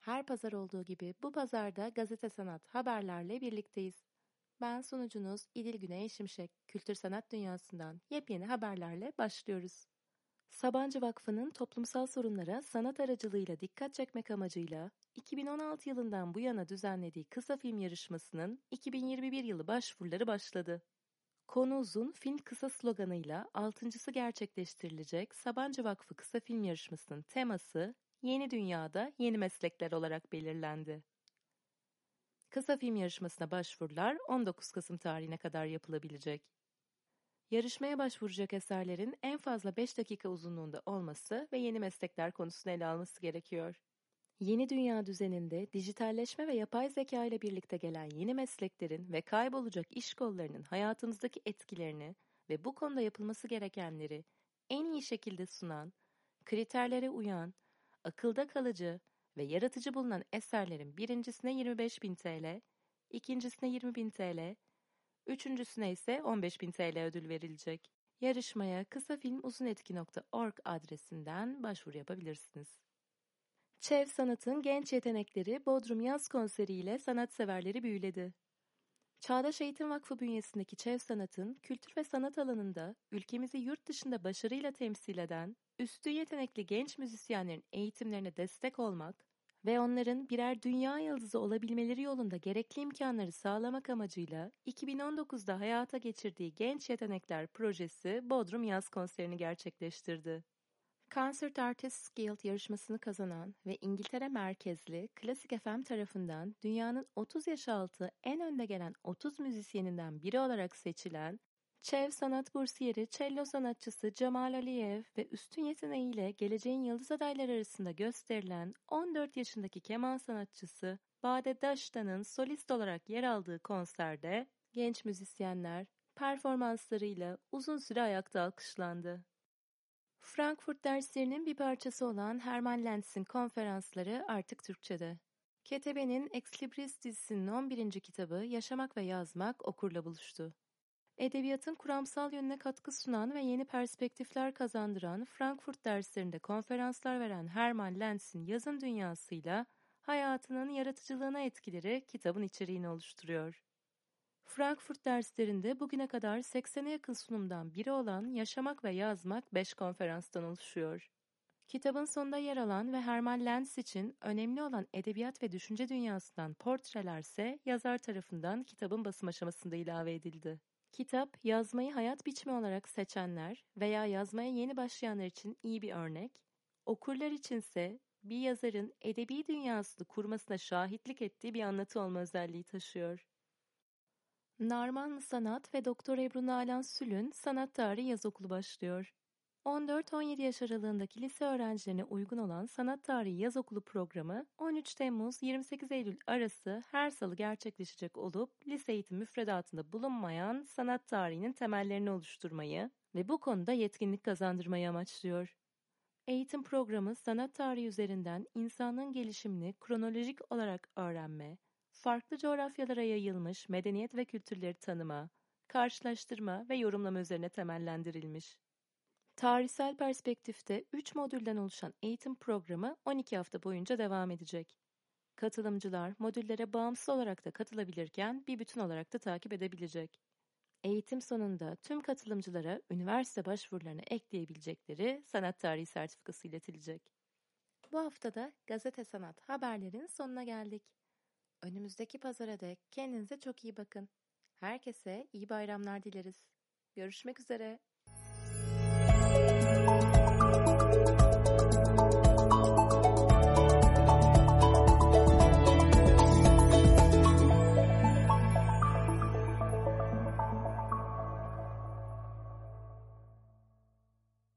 Her pazar olduğu gibi bu pazarda gazete sanat haberlerle birlikteyiz. Ben sunucunuz İdil Güney Şimşek. Kültür sanat dünyasından yepyeni haberlerle başlıyoruz. Sabancı Vakfı'nın toplumsal sorunlara sanat aracılığıyla dikkat çekmek amacıyla 2016 yılından bu yana düzenlediği kısa film yarışmasının 2021 yılı başvuruları başladı. Konu uzun film kısa sloganıyla altıncısı gerçekleştirilecek Sabancı Vakfı Kısa Film Yarışması'nın teması Yeni Dünyada Yeni Meslekler olarak belirlendi. Kısa film yarışmasına başvurular 19 Kasım tarihine kadar yapılabilecek. Yarışmaya başvuracak eserlerin en fazla 5 dakika uzunluğunda olması ve yeni meslekler konusunu ele alması gerekiyor. Yeni dünya düzeninde dijitalleşme ve yapay zeka ile birlikte gelen yeni mesleklerin ve kaybolacak iş kollarının hayatımızdaki etkilerini ve bu konuda yapılması gerekenleri en iyi şekilde sunan, kriterlere uyan, akılda kalıcı ve yaratıcı bulunan eserlerin birincisine 25.000 TL, ikincisine 20.000 TL, üçüncüsüne ise 15.000 TL ödül verilecek. Yarışmaya kısafilmuzunetki.org adresinden başvuru yapabilirsiniz. Çev Sanat'ın genç yetenekleri Bodrum Yaz Konseri ile sanatseverleri büyüledi. Çağdaş Eğitim Vakfı bünyesindeki Çev Sanat'ın kültür ve sanat alanında ülkemizi yurt dışında başarıyla temsil eden üstü yetenekli genç müzisyenlerin eğitimlerine destek olmak ve onların birer dünya yıldızı olabilmeleri yolunda gerekli imkanları sağlamak amacıyla 2019'da hayata geçirdiği Genç Yetenekler Projesi Bodrum Yaz Konserini gerçekleştirdi. Concert Artists Guild yarışmasını kazanan ve İngiltere merkezli Classic FM tarafından dünyanın 30 yaş altı en önde gelen 30 müzisyeninden biri olarak seçilen Çev sanat bursiyeri, cello sanatçısı Cemal Aliyev ve üstün yeteneğiyle geleceğin yıldız adayları arasında gösterilen 14 yaşındaki keman sanatçısı Bade Daştan'ın solist olarak yer aldığı konserde genç müzisyenler performanslarıyla uzun süre ayakta alkışlandı. Frankfurt derslerinin bir parçası olan Hermann Lenz'in konferansları artık Türkçe'de. Ketebe'nin Ex Libris dizisinin 11. kitabı Yaşamak ve Yazmak okurla buluştu. Edebiyatın kuramsal yönüne katkı sunan ve yeni perspektifler kazandıran Frankfurt derslerinde konferanslar veren Hermann Lenz'in yazın dünyasıyla hayatının yaratıcılığına etkileri kitabın içeriğini oluşturuyor. Frankfurt derslerinde bugüne kadar 80'e yakın sunumdan biri olan Yaşamak ve Yazmak 5 konferanstan oluşuyor. Kitabın sonunda yer alan ve Hermann Lenz için önemli olan edebiyat ve düşünce dünyasından portrelerse yazar tarafından kitabın basım aşamasında ilave edildi. Kitap, yazmayı hayat biçimi olarak seçenler veya yazmaya yeni başlayanlar için iyi bir örnek, okurlar içinse bir yazarın edebi dünyasını kurmasına şahitlik ettiği bir anlatı olma özelliği taşıyor. Narman Sanat ve Doktor Ebru Nalan Sül'ün Sanat Tarihi Yaz Okulu başlıyor. 14-17 yaş aralığındaki lise öğrencilerine uygun olan Sanat Tarihi Yaz Okulu programı 13 Temmuz-28 Eylül arası her salı gerçekleşecek olup lise eğitim müfredatında bulunmayan sanat tarihinin temellerini oluşturmayı ve bu konuda yetkinlik kazandırmayı amaçlıyor. Eğitim programı sanat tarihi üzerinden insanlığın gelişimini kronolojik olarak öğrenme, farklı coğrafyalara yayılmış medeniyet ve kültürleri tanıma, karşılaştırma ve yorumlama üzerine temellendirilmiş. Tarihsel perspektifte 3 modülden oluşan eğitim programı 12 hafta boyunca devam edecek. Katılımcılar modüllere bağımsız olarak da katılabilirken bir bütün olarak da takip edebilecek. Eğitim sonunda tüm katılımcılara üniversite başvurularını ekleyebilecekleri sanat tarihi sertifikası iletilecek. Bu haftada gazete sanat haberlerin sonuna geldik. Önümüzdeki pazara dek kendinize çok iyi bakın. Herkese iyi bayramlar dileriz. Görüşmek üzere. You.